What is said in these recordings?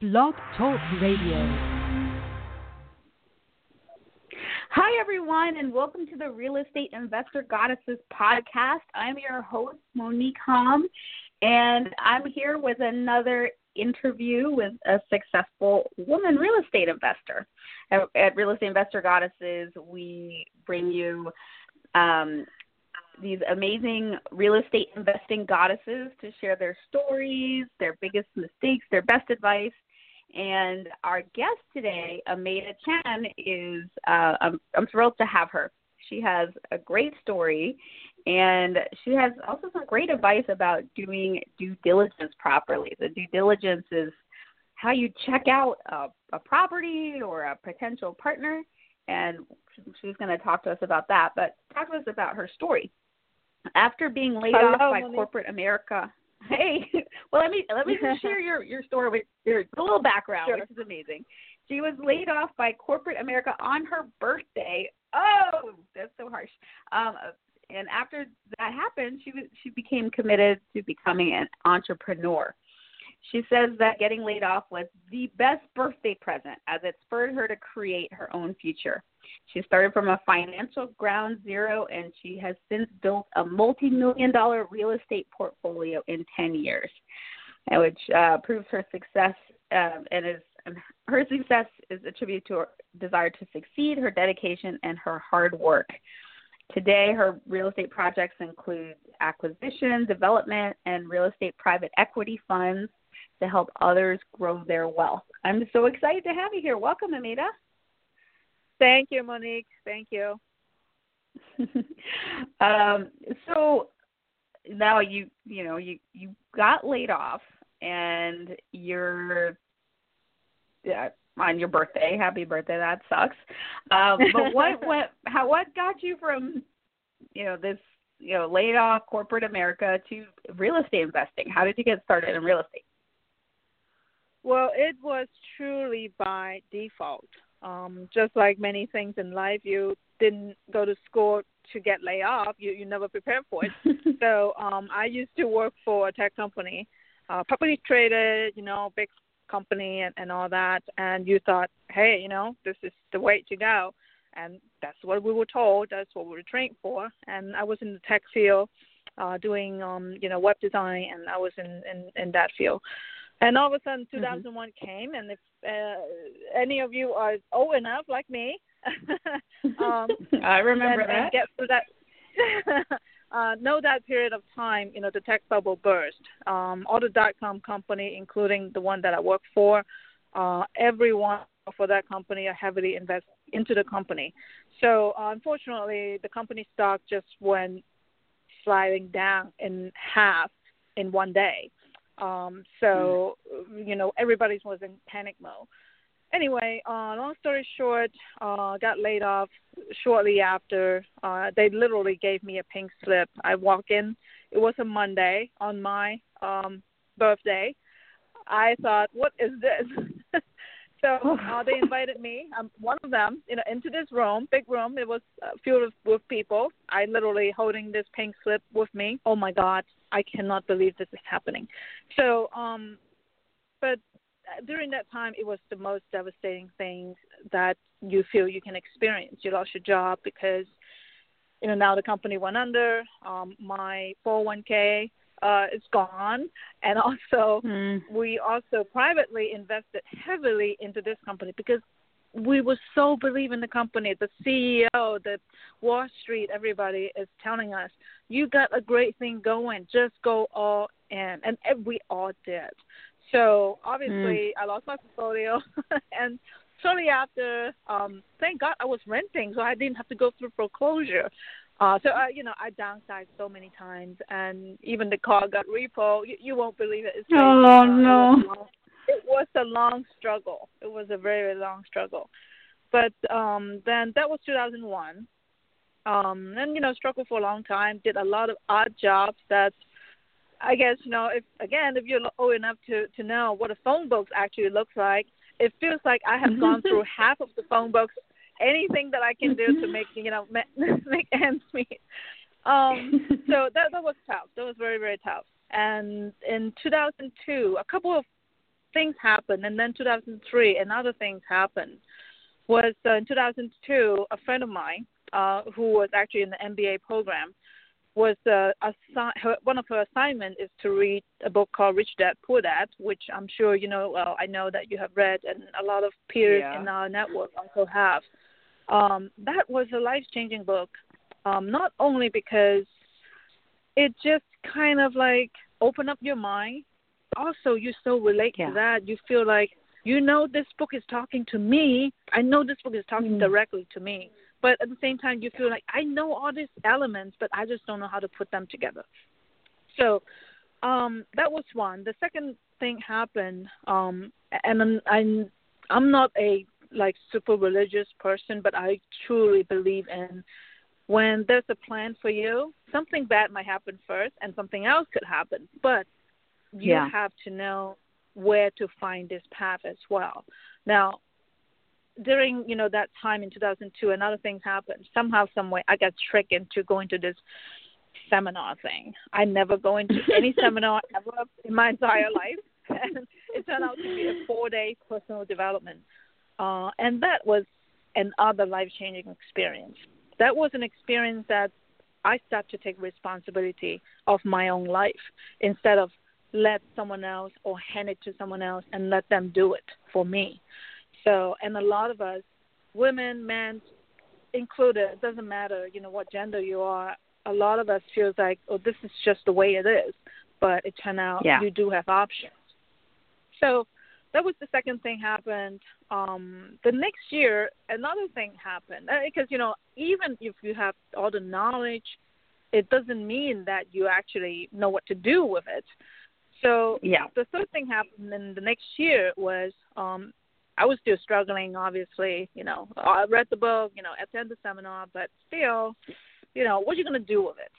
Blog Talk Radio. Hi, everyone, and welcome to the Real Estate Investor Goddesses podcast. I'm your host, Monick Halm, and I'm here with another interview with a successful woman real estate investor. At, at Real Estate Investor Goddesses, we bring you um, these amazing real estate investing goddesses to share their stories, their biggest mistakes, their best advice. And our guest today, Amada Chan, is uh, I'm, I'm thrilled to have her. She has a great story, and she has also some great advice about doing due diligence properly. The due diligence is how you check out a, a property or a potential partner, and she's going to talk to us about that. But talk to us about her story after being laid Hello, off by Monick. corporate America. Hey, well let me let me just share your your story with your a little background, Sure. which is amazing. She was laid off by corporate America on her birthday. Oh, that's so harsh. Um, and after that happened, she was she became committed to becoming an entrepreneur. She says that getting laid off was the best birthday present as it spurred her to create her own future. She started from a financial ground zero and she has since built a multi million dollar real estate portfolio in 10 years, which uh, proves her success um, and is and her success is attributed to her desire to succeed, her dedication, and her hard work. Today, her real estate projects include acquisition, development, and real estate private equity funds to help others grow their wealth. I'm so excited to have you here. Welcome, Amada. Thank you, Monick. Thank you. um, so now you you know you you got laid off and you're yeah, on your birthday. Happy birthday! That sucks. Um, but what what how what got you from you know this you know laid off corporate America to real estate investing? How did you get started in real estate? Well, it was truly by default. Um, just like many things in life, you didn't go to school to get laid off. You you never prepared for it. so um, I used to work for a tech company, uh, publicly traded, you know, big company and, and all that. And you thought, hey, you know, this is the way to go. And that's what we were told. That's what we were trained for. And I was in the tech field, uh, doing, um, you know, web design, and I was in, in, in that field. And all of a sudden, 2001 came, and if uh, any of you are old enough, like me, um, I remember and, that. and get through that. uh, know that period of time, you know, the tech bubble burst. Um, all the dot com company, including the one that I work for, uh, everyone for that company are heavily invest into the company. So uh, unfortunately, the company stock just went sliding down in half in one day. Um, so you know everybody was in panic mode. Anyway, uh, long story short, uh, got laid off shortly after. Uh, they literally gave me a pink slip. I walk in. It was a Monday on my um, birthday. I thought, what is this? so uh, they invited me. I'm one of them, you know, into this room, big room. It was uh, filled with, with people. I literally holding this pink slip with me. Oh my God, I cannot believe this is happening. So, um, but during that time, it was the most devastating thing that you feel you can experience. You lost your job because, you know, now the company went under. Um, my 401k uh, is gone, and also Hmm. we also privately invested heavily into this company because we were so believe in the company. The CEO, the Wall Street, everybody is telling us, "You got a great thing going. Just go all in," and eh, we all did. So obviously, I lost my portfolio, and shortly after, um, thank God I was renting, so I didn't have to go through foreclosure. Uh, so I, you know, I downsized so many times, and even the car got repo. You, you won't believe it. It's crazy. Oh, Uh, it no. was long- It was a long struggle. It was a very long struggle, but um, then that was 2001. Um, and you know, struggled for a long time. Did a lot of odd jobs that I guess you know if again if you're old enough to to know what a phone book actually looks like, it feels like I have gone through half of the phone books. Anything that I can do to make you know make. Um, so that that was tough. That was very very tough. And in 2002, a couple of things happened, and then 2003, and other things happened. Was uh, in 2002, a friend of mine uh, who was actually in the MBA program was uh, assi- her, one of her assignments is to read a book called Rich Dad Poor Dad, which I'm sure you know. Well, I know that you have read, and a lot of peers yeah. in our network also have. Um, that was a life-changing book, um, not only because it just kind of like open up your mind. Also, you so relate yeah. to that. You feel like you know this book is talking to me. I know this book is talking mm. directly to me but at the same time you feel like I know all these elements, but I just don't know how to put them together. So um, that was one. The second thing happened, um, and I'm, I'm I'm not a like super religious person, but I truly believe in when there's a plan for you, something bad might happen first, and something else could happen, but you yeah. have to know where to find this path as well. Now, during you know that time in 2002 and other things happened. Somehow some way i got tricked into going to this seminar thing. I never go into any seminar ever in my entire life. And it turned out to be a four day personal development. Uh, and that was another life changing experience that was an experience that i started to take responsibility of my own life instead of let someone else or hand it to someone else and let them do it for me so, and a lot of us, women, men included, it doesn't matter, you know, what gender you are. A lot of us feels like, oh, this is just the way it is. But it turned out yeah. you do have options. So that was the second thing happened. Um, the next year, another thing happened because uh, you know even if you have all the knowledge, it doesn't mean that you actually know what to do with it. So yeah. the third thing happened in the next year was um, I was still struggling, obviously. You know, I read the book, you know, attend the seminar, but still, you know, what are you going to do with it?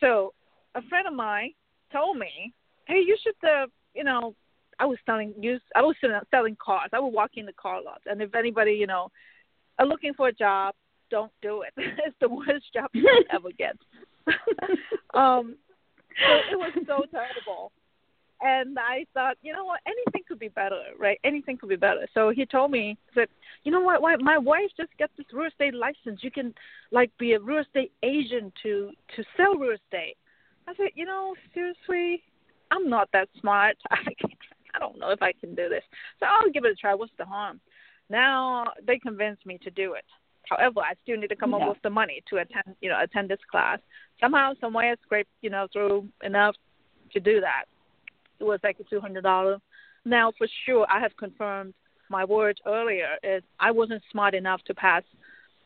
So a friend of mine told me, hey, you should, uh, you know, I was selling use I was selling cars. I would walk in the car lot, and if anybody, you know, are looking for a job, don't do it. it's the worst job you can ever get. um, so it was so terrible and I thought, you know what, anything could be better, right? Anything could be better. So he told me that, you know what, why my wife just got this real estate license. You can like be a real estate agent to to sell real estate. I said, you know, seriously, I'm not that smart. I I don't know if I can do this. So I'll give it a try. What's the harm? Now they convinced me to do it. However, I still need to come yeah. up with the money to attend, you know, attend this class. Somehow, some way, I scraped, you know, through enough to do that it was like a two hundred dollar. Now for sure I have confirmed my words earlier is I wasn't smart enough to pass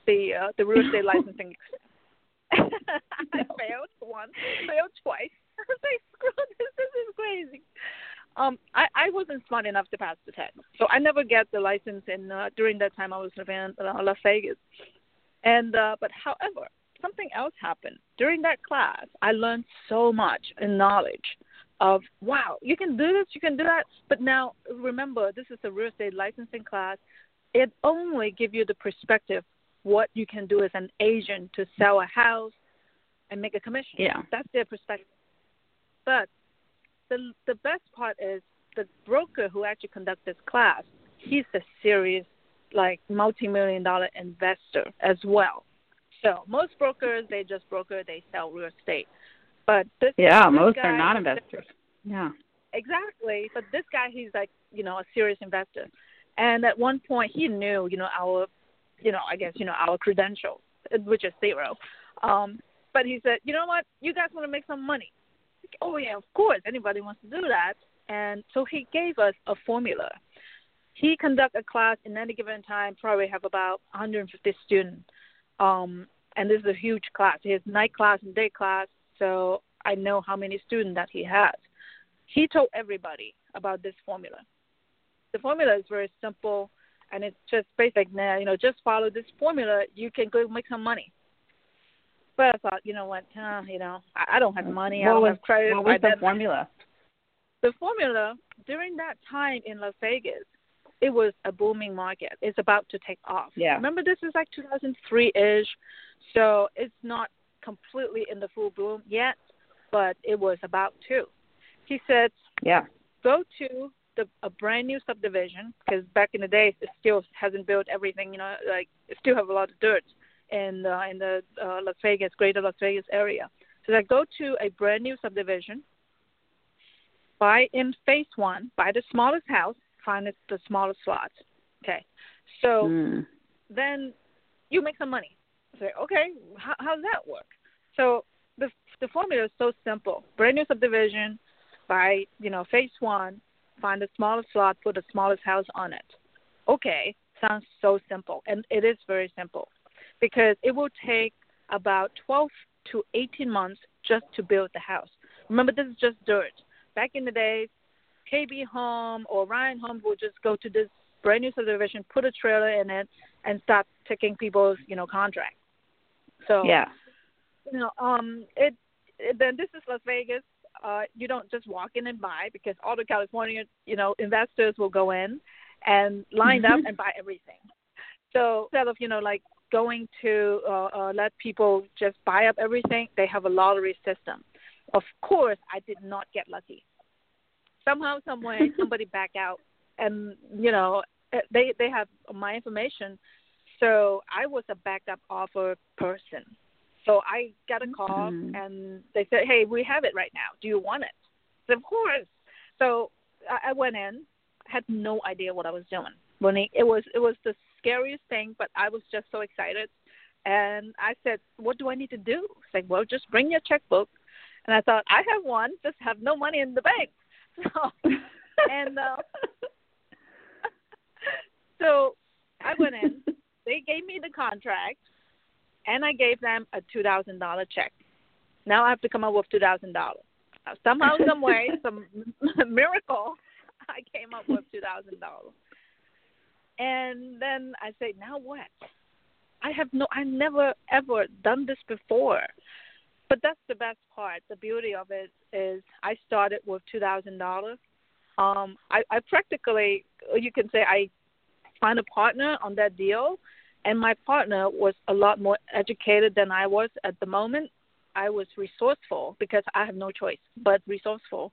the uh, the real estate licensing. I failed once, failed twice. I was like, screw this, this is crazy. Um, I, I wasn't smart enough to pass the test, so I never get the license. In uh, during that time, I was living in uh, Las Vegas, and uh, but however, something else happened during that class. I learned so much in knowledge of wow, you can do this, you can do that. But now remember, this is a real estate licensing class. It only gives you the perspective what you can do as an agent to sell a house and make a commission. Yeah, that's their perspective. But the the best part is the broker who actually conducts this class. He's a serious, like multi-million dollar investor as well. So most brokers they just broker, they sell real estate. But this yeah, most guy, are not investors. Yeah, exactly. But this guy, he's like you know a serious investor, and at one point he knew you know our, you know I guess you know our credentials, which is zero. Um, but he said, you know what, you guys want to make some money? Oh yeah, of course, anybody wants to do that. And so he gave us a formula. He conduct a class in any given time, probably have about 150 students. Um, and this is a huge class. He has night class and day class so I know how many students that he has. He told everybody about this formula. The formula is very simple, and it's just basic. Now, you know, just follow this formula, you can go make some money. But I thought, you know what? Uh, you know, I, I don't have money. What I don't was, have credit. What was the formula? The formula during that time in Las Vegas, it was a booming market. It's about to take off. Yeah. Remember, this is like 2003 ish, so it's not completely in the full bloom yet, but it was about to. He said, "Yeah, go to the, a brand new subdivision because back in the day, it still hasn't built everything. You know, like it still have a lot of dirt in the in the uh, Las Vegas, Greater Las Vegas area. So I go to a brand new subdivision, buy in phase one, buy the smallest house, find the smallest lot. Okay, so Mm. then you make some money. Say, okay, how, how does that work? So the the formula is so simple. Brand new subdivision, buy you know phase one, find the smallest lot, put the smallest house on it. Okay, sounds so simple, and it is very simple, because it will take about 12 to 18 months just to build the house. Remember, this is just dirt. Back in the days, KB Home or Ryan Home would just go to this brand new subdivision, put a trailer in it, and start taking people's you know contracts. So Yeah. you know, um, it, it then this is Las Vegas. Uh, you don't just walk in and buy because all the California, you know, investors will go in and line up and buy everything. So instead of you know like going to uh, uh, let people just buy up everything, they have a lottery system. Of course, I did not get lucky. Somehow, some way, somebody back out, and you know, eh, they they have my information. So I was a backup offer person. So I got a call Mhm. and they said, "Hey, we have it right now. Do you want it?" I said, "Of course." So I I went in, had no idea what I was doing. Monick, it was it was the scariest thing, but I was just so excited. And I said, "What do I need to do?" It's like, "Well, just bring your checkbook." And I thought, "I have one, just have no money in the bank." So and uh, so I went in. They gave me the contract, and I gave them a two thousand dollar check. Now I have to come up with two thousand dollars. Somehow, some way, some miracle, I came up with two thousand dollars. And then I say, now what? I have no, I never ever done this before. But that's the best part. The beauty of it is I started with two thousand dollars. Um, I, I practically, you can say, I find a partner on that deal, and my partner was a lot more educated than I was at the moment. I was resourceful because I have no choice but resourceful,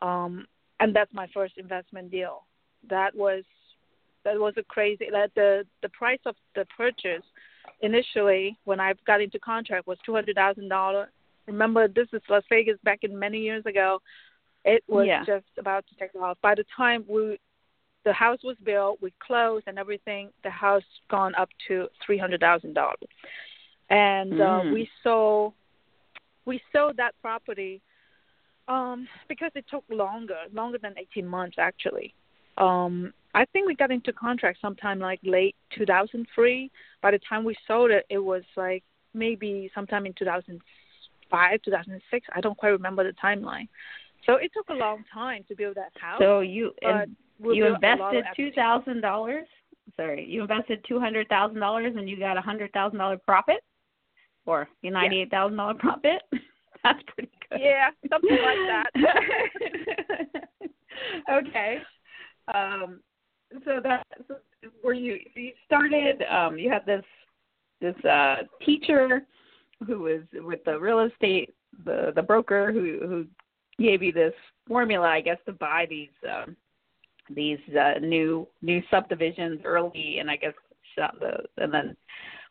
um, and that's my first investment deal. That was that was a crazy. That the the price of the purchase initially when I got into contract was two hundred thousand dollars. Remember, this is Las Vegas back in many years ago. It was Yeah. just about to take off. By the time we the house was built, we closed and everything, the house gone up to three hundred thousand dollars. And uh, Mm. we sold we sold that property um because it took longer, longer than eighteen months actually. Um I think we got into contract sometime like late two thousand three. By the time we sold it it was like maybe sometime in two thousand five, two thousand six. I don't quite remember the timeline. So it took a long time to build that house. So you we you built a lot of invested two thousand dollars. Sorry, you invested two hundred thousand dollars and you got a hundred thousand dollar profit, or a ninety eight thousand dollar profit. That's pretty good. Yeah, something like that. okay. Um. So that so were you you started um you had this this uh teacher who was with the real estate the the broker who who gave you this formula I guess to buy these um these uh, new new subdivisions early and I guess and then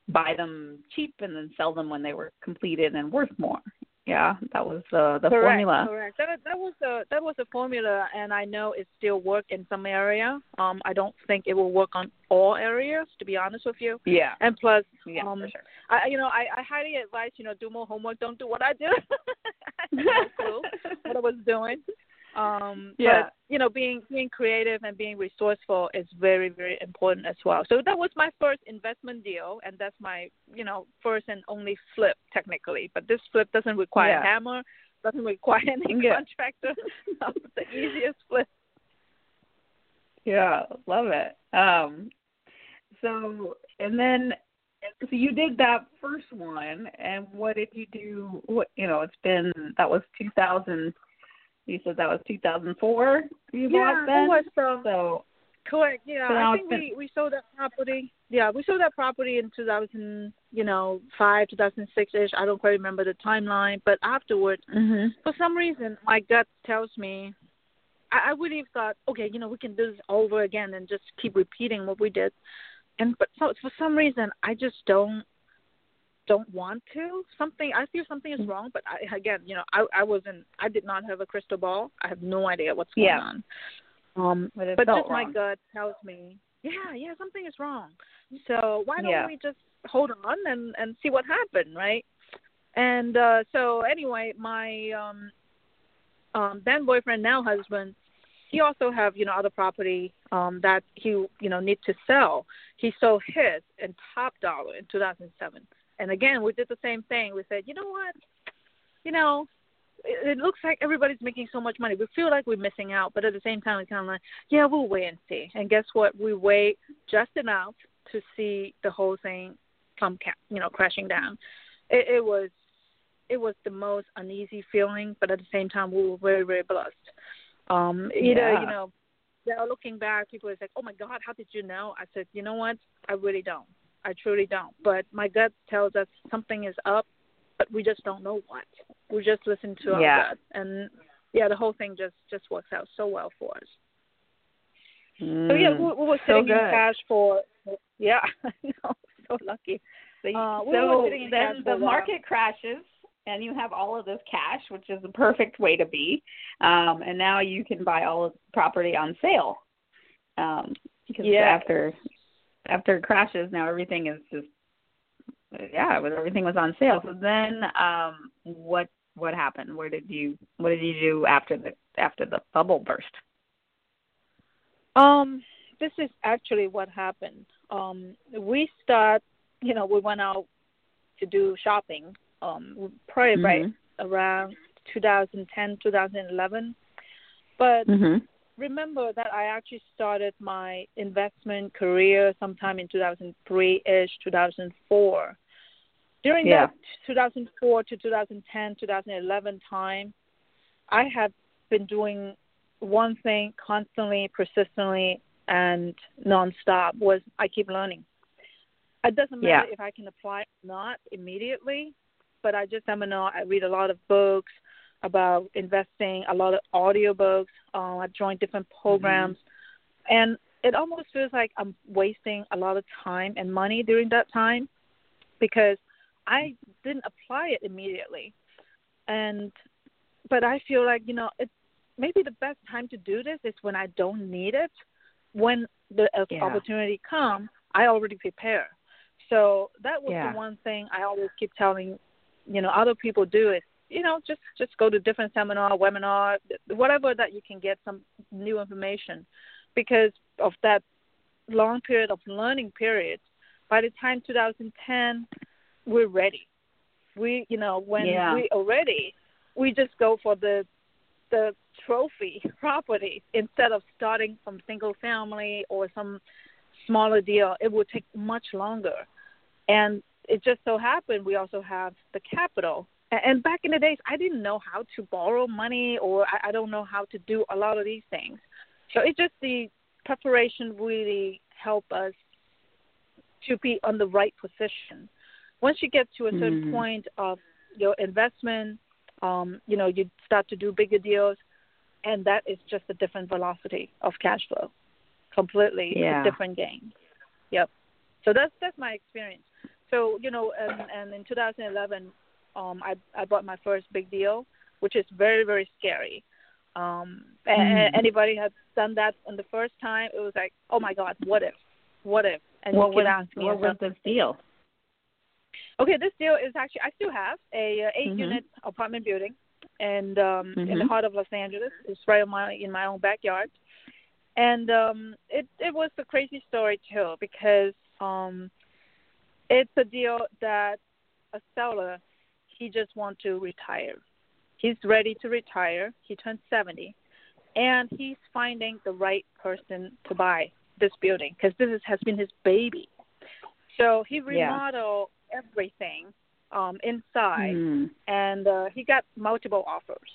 buy them cheap and then sell them when they were completed and worth more. Yeah, that was uh, the correct, formula. Correct. That that was a that was a formula, and I know it still work in some area. Um, I don't think it will work on all areas, to be honest with you. Yeah. And plus, Yeah, um, for sure. I you know I, I highly advise you know do more homework. Don't do what I do. I no clue what I was doing. Um, Yeah. But you know, being being creative and being resourceful is very very important as well. So that was my first investment deal, and that's my you know first and only flip technically. But this flip doesn't require Yeah. a hammer, doesn't require any Yeah. contractor. It's the easiest flip. Yeah, love it. Um, so and then so you did that first one, and what did you do? What you know, it's been that was 2000. You said that was 2004. You bought it then. was um, So Correct. Yeah, So I think been- we we sold that property. Yeah, we sold that property in 2000, you know, five, 2006 ish. I don't quite remember the timeline, but afterward, mm-hmm. for some reason, my gut tells me I, I would have thought, okay, you know, we can do this over again and just keep repeating what we did. And but so, for some reason, I just don't don't want to. Something I feel something is wrong, but I, again, you know, I I wasn't. I did not have a crystal ball. I have no idea what's going Yeah. on. Um, But it but just my gut tells me, yeah, yeah, something is wrong. So why don't Yeah. we just hold on and and see what happened, right? And uh so anyway, my um um then boyfriend now husband, he also have you know other property um that he you know need to sell. He sold his in top dollar in 2007. And again, we did the same thing. We said, you know what, you know, it, it looks like everybody's making so much money. We feel like we're missing out, but at the same time, it's kind of like, yeah, we'll wait and see. And guess what? We wait just enough to see the whole thing come, ca- you know, crashing down. It, it was, it was the most uneasy feeling, but at the same time, we were very, very blessed. Um, either Yeah. you know, now looking back, people are like, "Oh my God, how did you know?" I said, "You know what? I really don't. I truly don't. But my gut tells us something is up, but we just don't know what. We just listen to our Yeah. gut, and yeah, the whole thing just just works out so well for us. So yeah, Mm. we, we were So sitting in cash for yeah, I so lucky. So, Uh, we so then the for a while. market crashes and you have all of this cash, which is the perfect way to be. Um, and now you can buy all of the property on sale. Um, because Yeah. after after it crashes, now everything is just yeah, was everything was on sale. So then um what what happened? Where did you what did you do after the after the bubble burst? Um, this is actually what happened. Um, we start, you know, we went out to do shopping. Um, probably right Mhm. around 2010, 2011. But Mhm. Remember that I actually started my investment career sometime in 2003 ish, 2004. During Yeah. that 2004 to 2010, 2011 time, I have been doing one thing constantly, persistently, and nonstop was I keep learning. It doesn't matter Yeah. if I can apply or not immediately, but I just seminar. I read a lot of books about investing, a lot of audiobooks. Uh, I joined different programs, and it almost feels like I'm wasting a lot of time and money during that time because I didn't apply it immediately. And but I feel like you know it maybe the best time to do this is when I don't need it. When the Yeah. opportunity comes, I already prepare. So that was Yeah. the one thing I always keep telling you know other people do is you know just just go to different seminar, webinar, whatever that you can get some new information because of that long period of learning period. By the time 2010, we're ready. We, you know, when Yeah. we are ready, we just go for the the trophy property instead of starting from single family or some smaller deal. It would take much longer, and it just so happened we also have the capital. And back in the days, I didn't know how to borrow money, or I, I don't know how to do a lot of these things. So it just the preparation really help us to be on the right position. Once you get to a certain Mhm. point of your investment, um, you know, you start to do bigger deals, and that is just a different velocity of cash flow. Completely Yeah. a different game. Yep. So that's that's my experience. So you know, and, and in 2011, um, I I bought my first big deal, which is very very scary. Um, and Mhm. anybody has done that on the first time, it was like, oh my God, what if, what if? And what can ask me. what was this deal? Okay, this deal is actually I still have a uh, 8 Mhm. unit apartment building, and um, in the Mhm. heart of Los Angeles. It's right in my in my own backyard, and um, it it was a crazy story too because um, it's a deal that a seller he just wants to retire. He's ready to retire. He turned 70, and he's finding the right person to buy this building because this is, has been his baby. So he Yeah. everything um, inside, Mm. and uh, he got multiple offers.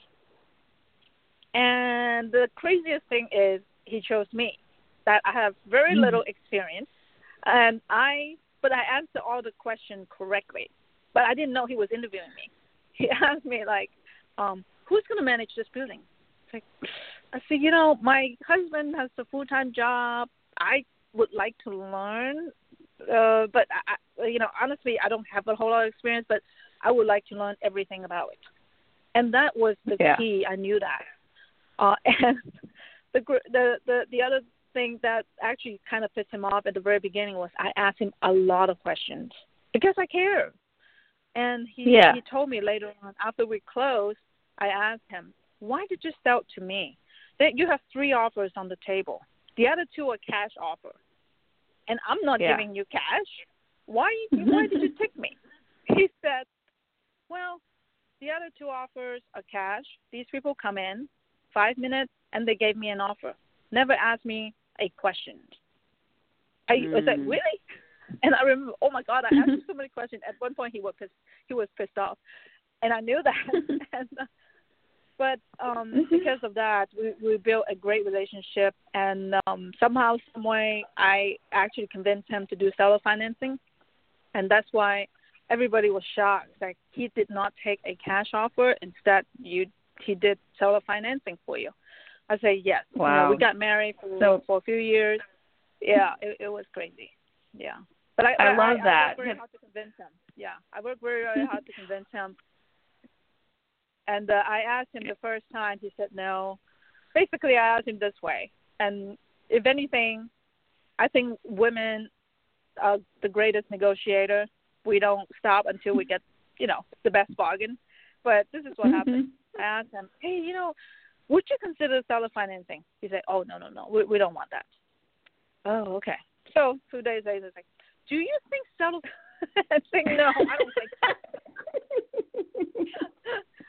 And the craziest thing is he chose me. That I have very Mm. little experience, and I but I answered all the questions correctly. But I didn't know he was interviewing me. He asked me like, um, "Who's going to manage this building?" It's like, I said, you know, my husband has a full time job. I would like to learn, uh, but I, you know, honestly, I don't have a whole lot of experience, but I would like to learn everything about it. And that was the yeah. key. I knew that. Uh, and the the the the other thing that actually kind of pissed him off at the very beginning was I asked him a lot of questions because I care. And he yeah. he told me later on after we closed, I asked him, "Why did you sell to me? That you have three offers on the table. The other two are cash offer, and I'm not yeah. giving you cash. Why why did you take me?" He said, "Well, the other two offers are cash. These people come in, five minutes, and they gave me an offer. Never asked me a question. I mm. was like, really? And I remember, oh my God, I asked him so many questions. At one point, he was pissed, he was pissed off, and I knew that. and, uh, but um mm-hmm. because of that, we we built a great relationship, and um somehow, some way, I actually convinced him to do seller financing, and that's why everybody was shocked. Like he did not take a cash offer. Instead, you he did seller financing for you. I say yes. Wow. You know, we got married for so, for a few years. Yeah, it, it was crazy. Yeah, but I I, I love I, that. I worked very hard to convince him. Yeah, I worked very very hard to convince him. And uh, I asked him the first time. He said no. Basically, I asked him this way, and if anything, I think women are the greatest negotiator. We don't stop until we get, you know, the best bargain. But this is what mm-hmm. happened. I asked him, hey, you know, would you consider seller financing? He said, oh, no, no, no, we, we don't want that. Oh, okay. So two days later, he's like, do you think seller financing? No, I don't think so.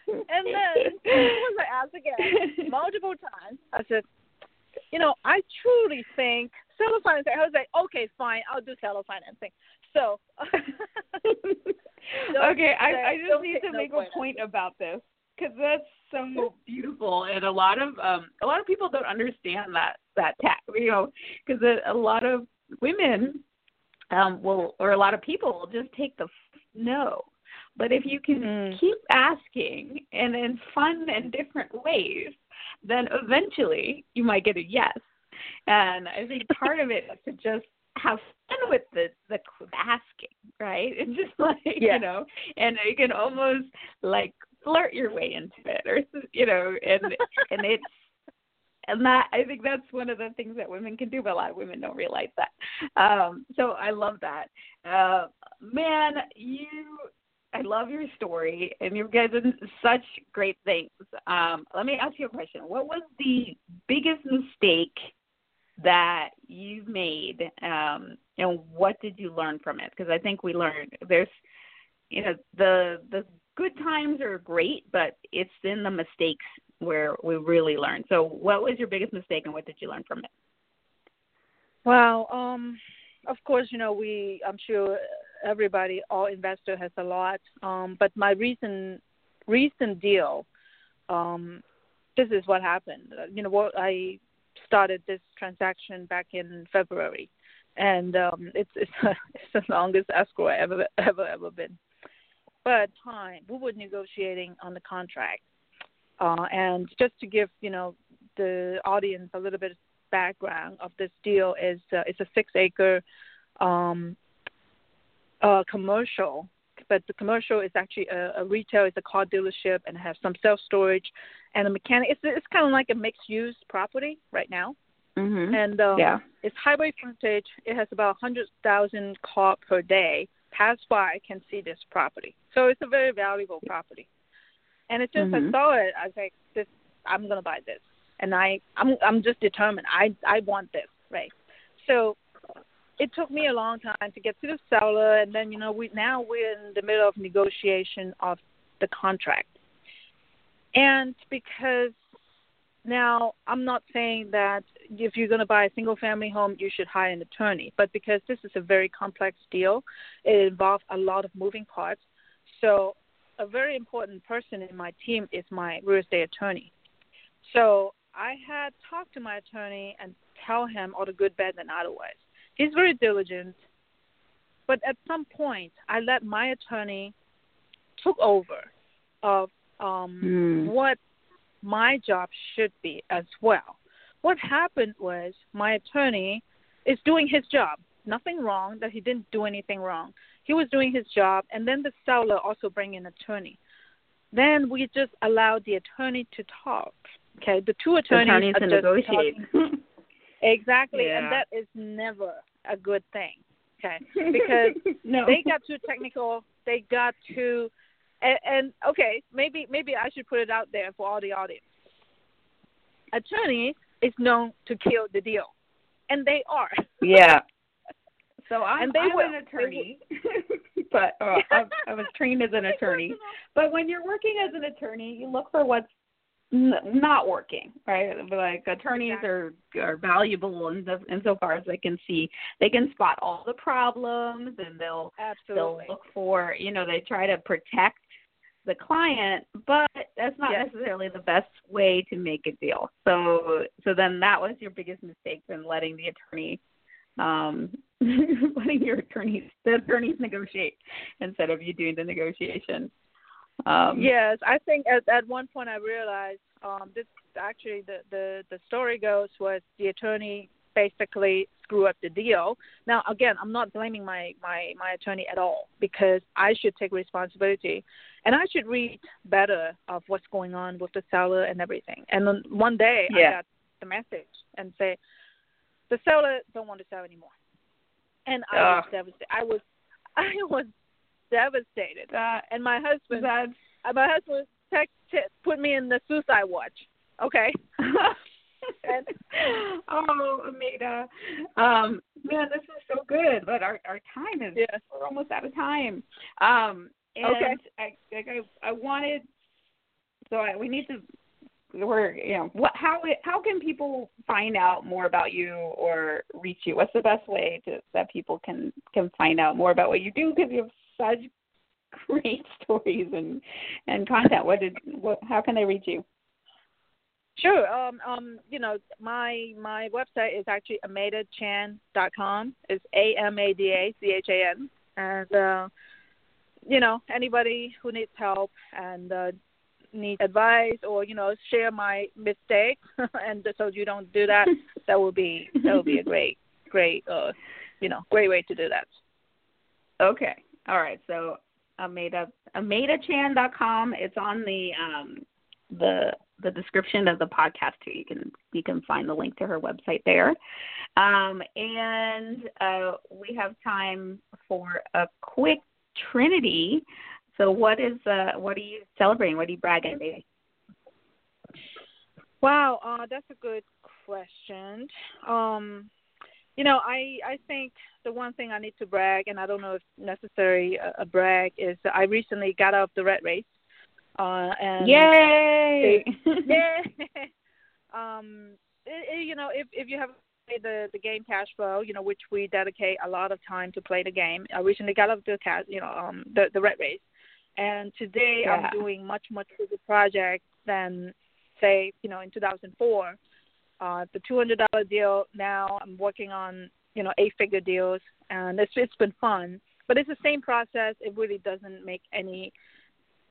and then once I asked again multiple times, I said, you know, I truly think seller financing. I was like, okay, fine, I'll do seller financing. So, okay, I, I just need to make a point about this because that's so beautiful, and a lot of um a lot of people don't understand that that tax, you know, because a, a lot of women um will or a lot of people will just take the no. But if you can mm. keep asking and in fun and different ways, then eventually you might get a yes. And I think part of it is to just have fun with the the asking, right? It's just like yeah. you know, and you can almost like flirt your way into it, or you know, and and it's and that I think that's one of the things that women can do, but a lot of women don't realize that. Um, so I love that. Uh, man, you I love your story, and you've done such great things. Um, let me ask you a question. What was the biggest mistake that you've made, um, and what did you learn from it? Because I think we learned there's, you know, the the good times are great, but it's in the mistakes where we really learn. So, what was your biggest mistake, and what did you learn from it? Well, um, of course, you know, we. I'm sure everybody, all investor has a lot. Um, but my recent recent deal, um, this is what happened. You know, what I started this transaction back in February, and um, it's it's, it's the longest escrow I ever ever ever been. But time we were negotiating on the contract, uh, and just to give you know the audience a little bit of background of this deal is uh, it's a six acre um, uh, commercial but the commercial is actually a, a retail. It's a car dealership and has some self storage and a mechanic. It's it's kind of like a mixed use property right now. Mm-hmm. And um, yeah, it's highway frontage. It has about hundred thousand car per day pass by can see this property. So it's a very valuable property. And it just mm-hmm. I saw it. I was like, this I'm gonna buy this. And I I'm I'm just determined. I I want this right. So it took me a long time to get to the seller, and then you know we now we're in the middle of negotiation of the contract, and because now I'm not saying that if you're going to buy a single family home you should hire an attorney, but because this is a very complex deal, it involves a lot of moving parts. So a very important person in my team is my real estate attorney. So I had talked to my attorney and tell him all the good, bad, and otherwise he's very diligent. But at some point, I let my attorney took over of um, mm. what my job should be as well. What happened was my attorney is doing his job. Nothing wrong that he didn't do anything wrong. He was doing his job, and then the seller also bring an attorney. Then we just allowed the attorney to talk. Okay, the two attorneys, attorneys are to just negotiate. talking. exactly, Yeah. and that is never a good thing. Okay, because no. they got too technical. They got too, and, and okay, maybe maybe I should put it out there for all the audience. Attorney is known to kill the deal, and they are. Yeah. So I'm, And they I'm will. an attorney, but uh, I, I was trained as an attorney. But when you're working as an attorney, you look for what's n- not working, right? Like attorneys are are valuable in the, insofar as they can see, they can spot all the problems, and they'll Absolutely. they'll look for, you know, they try to protect the client, but that's not Yes. necessarily the best way to make a deal. So so then that was your biggest mistake in letting the attorney um letting your attorneys the attorneys negotiate instead of you doing the negotiation. Um yes, I think at at one point I realized um this actually the the the story goes was the attorney basically screw up the deal. Now again, I'm not blaming my my my attorney at all because I should take responsibility and I should read better of what's going on with the seller and everything. And then one day I got the message and say the seller don't want to sell anymore. And I was devastated. I was I was devastated. that And my husband that's uh, my husband text, t- put me in the suicide watch. Okay. And- oh, Amada. Um, man, this is so good, but our our time is Yeah. we're almost out of time. Um, and Okay. I like I I wanted so I, we need to we're you know what how how can people find out more about you or reach you? What's the best way to that people can can find out more about what you do because you have such great stories and and content. What did what how can they reach you? Sure. Um, um, you know, my my website is actually amadachan.com. It's A M A D A C H A N. And uh, you know, anybody who needs help and uh, needs advice or you know share my mistakes and so you don't do that, that would be that would be a great great uh, you know great way to do that. Okay. All right. So Amada AmadaChan.com. It's on the um the the description of the podcast too. You can you can find the link to her website there. Um and uh we have time for a quick Trinity. So what is uh what are you celebrating? What are you bragging, baby? Wow, uh, that's a good question. Um, you know, I I think the one thing I need to brag, and I don't know if necessary a, a brag, is I recently got out of the red race. Uh, and Yay! yeah. um, it, it, you know, if if you have played the the game cash flow, you know, which we dedicate a lot of time to play the game. I recently got out of the cash, you know, um, the the red race, and today Yeah. I'm doing much much bigger projects than say, you know, in 2004. Uh, the $200 deal now I'm working on, you know, eight figure deals, and it's it's been fun. But it's the same process. It really doesn't make any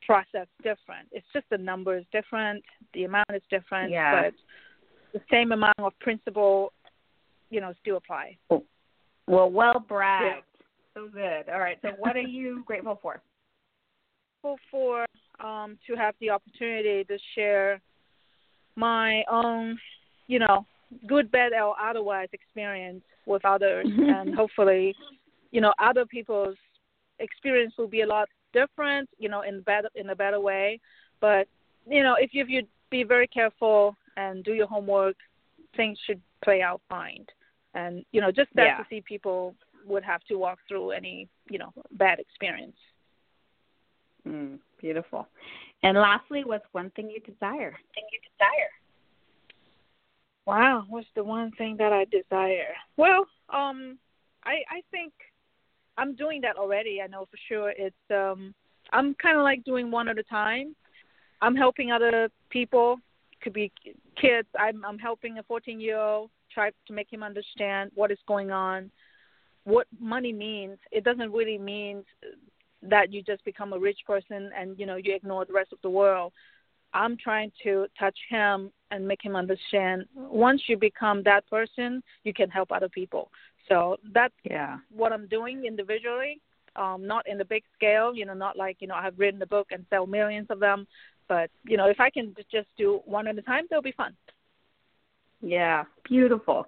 process different. It's just the number is different, the amount is different, Yeah. but the same amount of principle, you know, still apply. well, well bragged. So good. All right. So what are you grateful for? Grateful for um, to have the opportunity to share my own, you know, good, bad, or otherwise experience with others, and hopefully, you know, other people's experience will be a lot different, you know, in better in a better way. But you know, if you if you be very careful and do your homework, things should play out fine. And you know, just sad Yeah. to see people would have to walk through any you know bad experience. Mm, beautiful. And lastly, what's one thing you desire? Thing you desire. Wow, what's the one thing that I desire? Well, um, I I think I'm doing that already. I know for sure. It's um, I'm kind of like doing one at a time. I'm helping other people. Could be kids. I'm I'm helping a 14 year old try to make him understand what is going on, what money means. It doesn't really mean that you just become a rich person and you know you ignore the rest of the world. I'm trying to touch him and make him understand. Once you become that person, you can help other people. So that's yeah. what I'm doing individually, um, not in the big scale. You know, not like you know I have written a book and sell millions of them, but you know if I can just do one at a time, that'll be fun. Yeah, beautiful.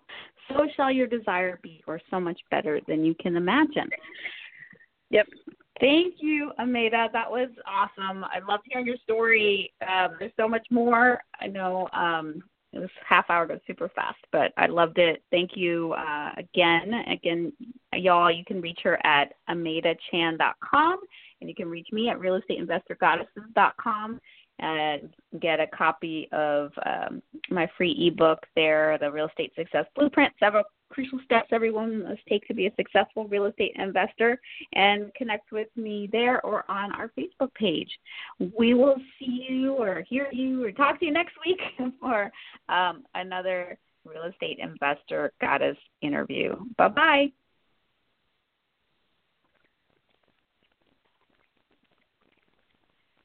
So shall your desire be, or so much better than you can imagine. Yep. Thank you, Amada. That was awesome. I loved hearing your story. Um, there's so much more. I know um, it was half hour goes super fast, but I loved it. Thank you uh, again. Again, y'all, you can reach her at AmadaChan.com, and you can reach me at realestateinvestorgoddesses.com and get a copy of um, my free ebook there, the Real Estate Success Blueprint, several crucial steps everyone must take to be a successful real estate investor, and connect with me there or on our Facebook page. We will see you or hear you or talk to you next week for um, another real estate investor goddess interview. Bye bye.